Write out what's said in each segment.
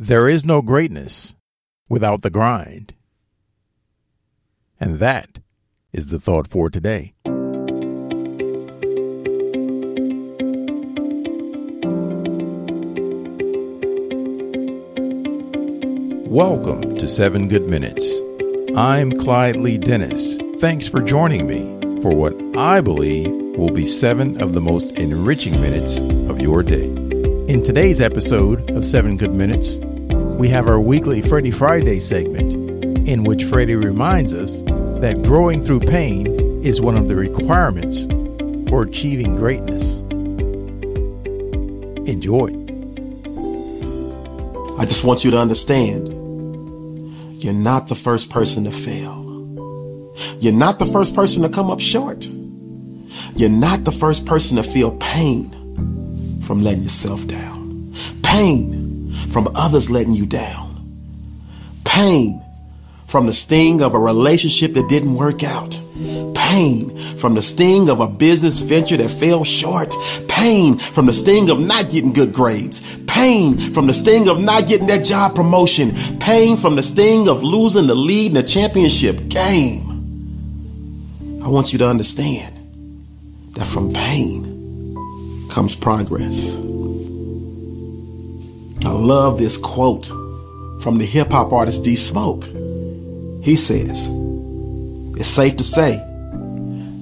There is no greatness without the grind. And that is the thought for today. Welcome to 7 Good Minutes. I'm Clyde Lee Dennis. Thanks for joining me for what I believe will be seven of the most enriching minutes of your day. In today's episode of 7 Good Minutes, we have our weekly Freddie Friday segment, in which Freddie reminds us that growing through pain is one of the requirements for achieving greatness. Enjoy. I just want you to understand you're not the first person to fail. You're not the first person to come up short. You're not the first person to feel pain from letting yourself down. Pain from others letting you down. Pain from the sting of a relationship that didn't work out. Pain from the sting of a business venture that fell short. Pain from the sting of not getting good grades. Pain from the sting of not getting that job promotion. Pain from the sting of losing the lead in the championship game. I want you to understand that from pain comes progress. I love this quote from the hip hop artist D Smoke. He says, It's safe to say,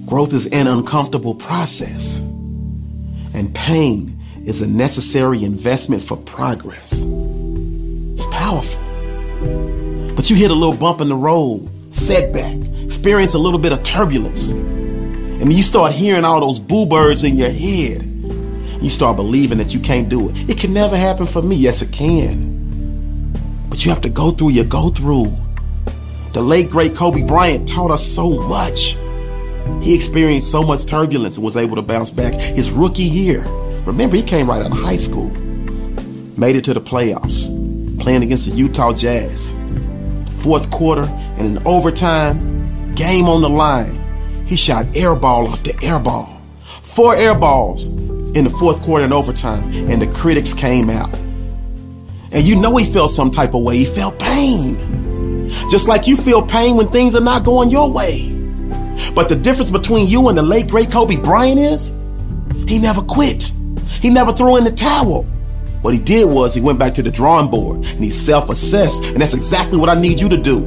growth is an uncomfortable process, and pain is a necessary investment for progress. It's powerful. But you hit a little bump in the road, setback, experience a little bit of turbulence, and you start hearing all those boo birds in your head you start believing that you can't do it. It can never happen for me. Yes, it can. But you have to go through your go through. The late, great Kobe Bryant taught us so much. He experienced so much turbulence and was able to bounce back his rookie year. Remember, he came right out of high school, made it to the playoffs, playing against the Utah Jazz. Fourth quarter and in overtime, game on the line, he shot air ball after air ball. Four air balls in the fourth quarter and overtime, and the critics came out. And you know he felt some type of way. He felt pain. Just like you feel pain when things are not going your way. But the difference between you and the late great Kobe Bryant is he never quit. He never threw in the towel. What he did was he went back to the drawing board and he self assessed. And that's exactly what I need you to do.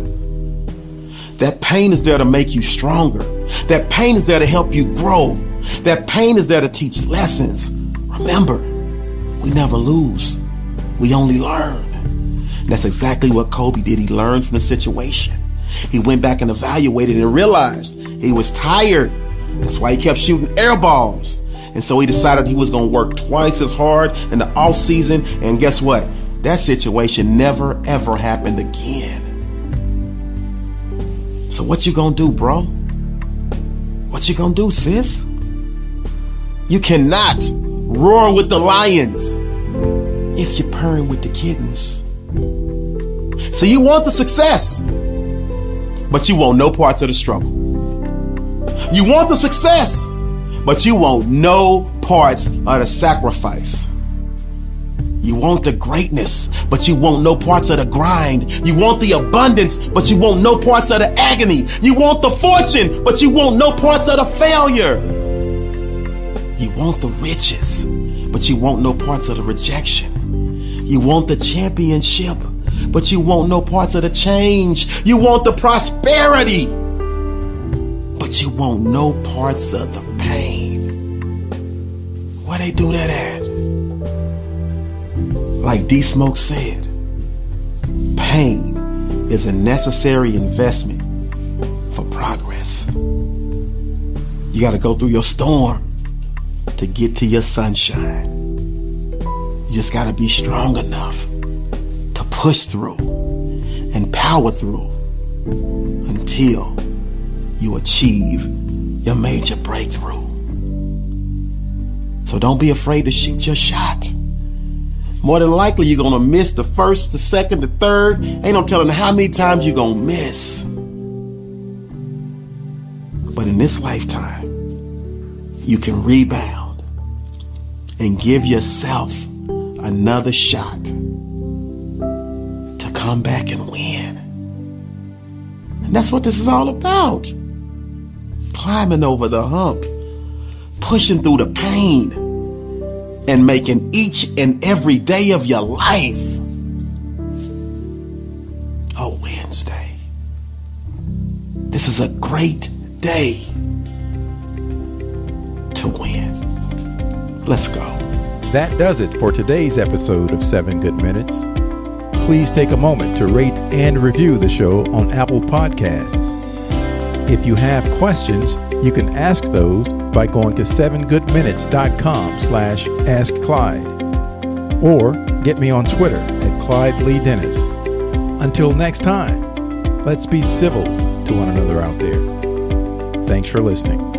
That pain is there to make you stronger. That pain is there to help you grow. That pain is there to teach lessons. Remember, we never lose, we only learn. And that's exactly what Kobe did. He learned from the situation. He went back and evaluated and realized he was tired. That's why he kept shooting air balls. And so he decided he was going to work twice as hard in the off season. And guess what? That situation never ever happened again. So what you going to do, bro? What you going to do, sis? You cannot roar with the lions if you're purring with the kittens. So you want the success, but you want no parts of the struggle. You want the success, but you want no parts of the sacrifice. You want the greatness, but you want no parts of the grind. You want the abundance, but you want no parts of the agony. You want the fortune, but you want no parts of the failure. You want the riches, but you want no parts of the rejection. You want the championship, but you want no parts of the change. You want the prosperity, but you want no parts of the pain. Where they do that at? Like D Smoke said, pain is a necessary investment for progress. You got to go through your storm to get to your sunshine. You just got to be strong enough to push through and power through until you achieve your major breakthrough. So don't be afraid to shoot your shot. More than likely, you're going to miss the first, the second, the third. Ain't no telling how many times you're going to miss. But in this lifetime, you can rebound and give yourself another shot to come back and win. And that's what this is all about. Climbing over the hump, pushing through the pain, and making each and every day of your life a Wednesday. This is a great day to win. Let's go. That does it for today's episode of 7 Good Minutes. Please take a moment to rate and review the show on Apple Podcasts. If you have questions, you can ask those by going to 7goodminutes.com slash ask Clyde or get me on Twitter at Clyde Lee Dennis. Until next time, let's be civil to one another out there. Thanks for listening.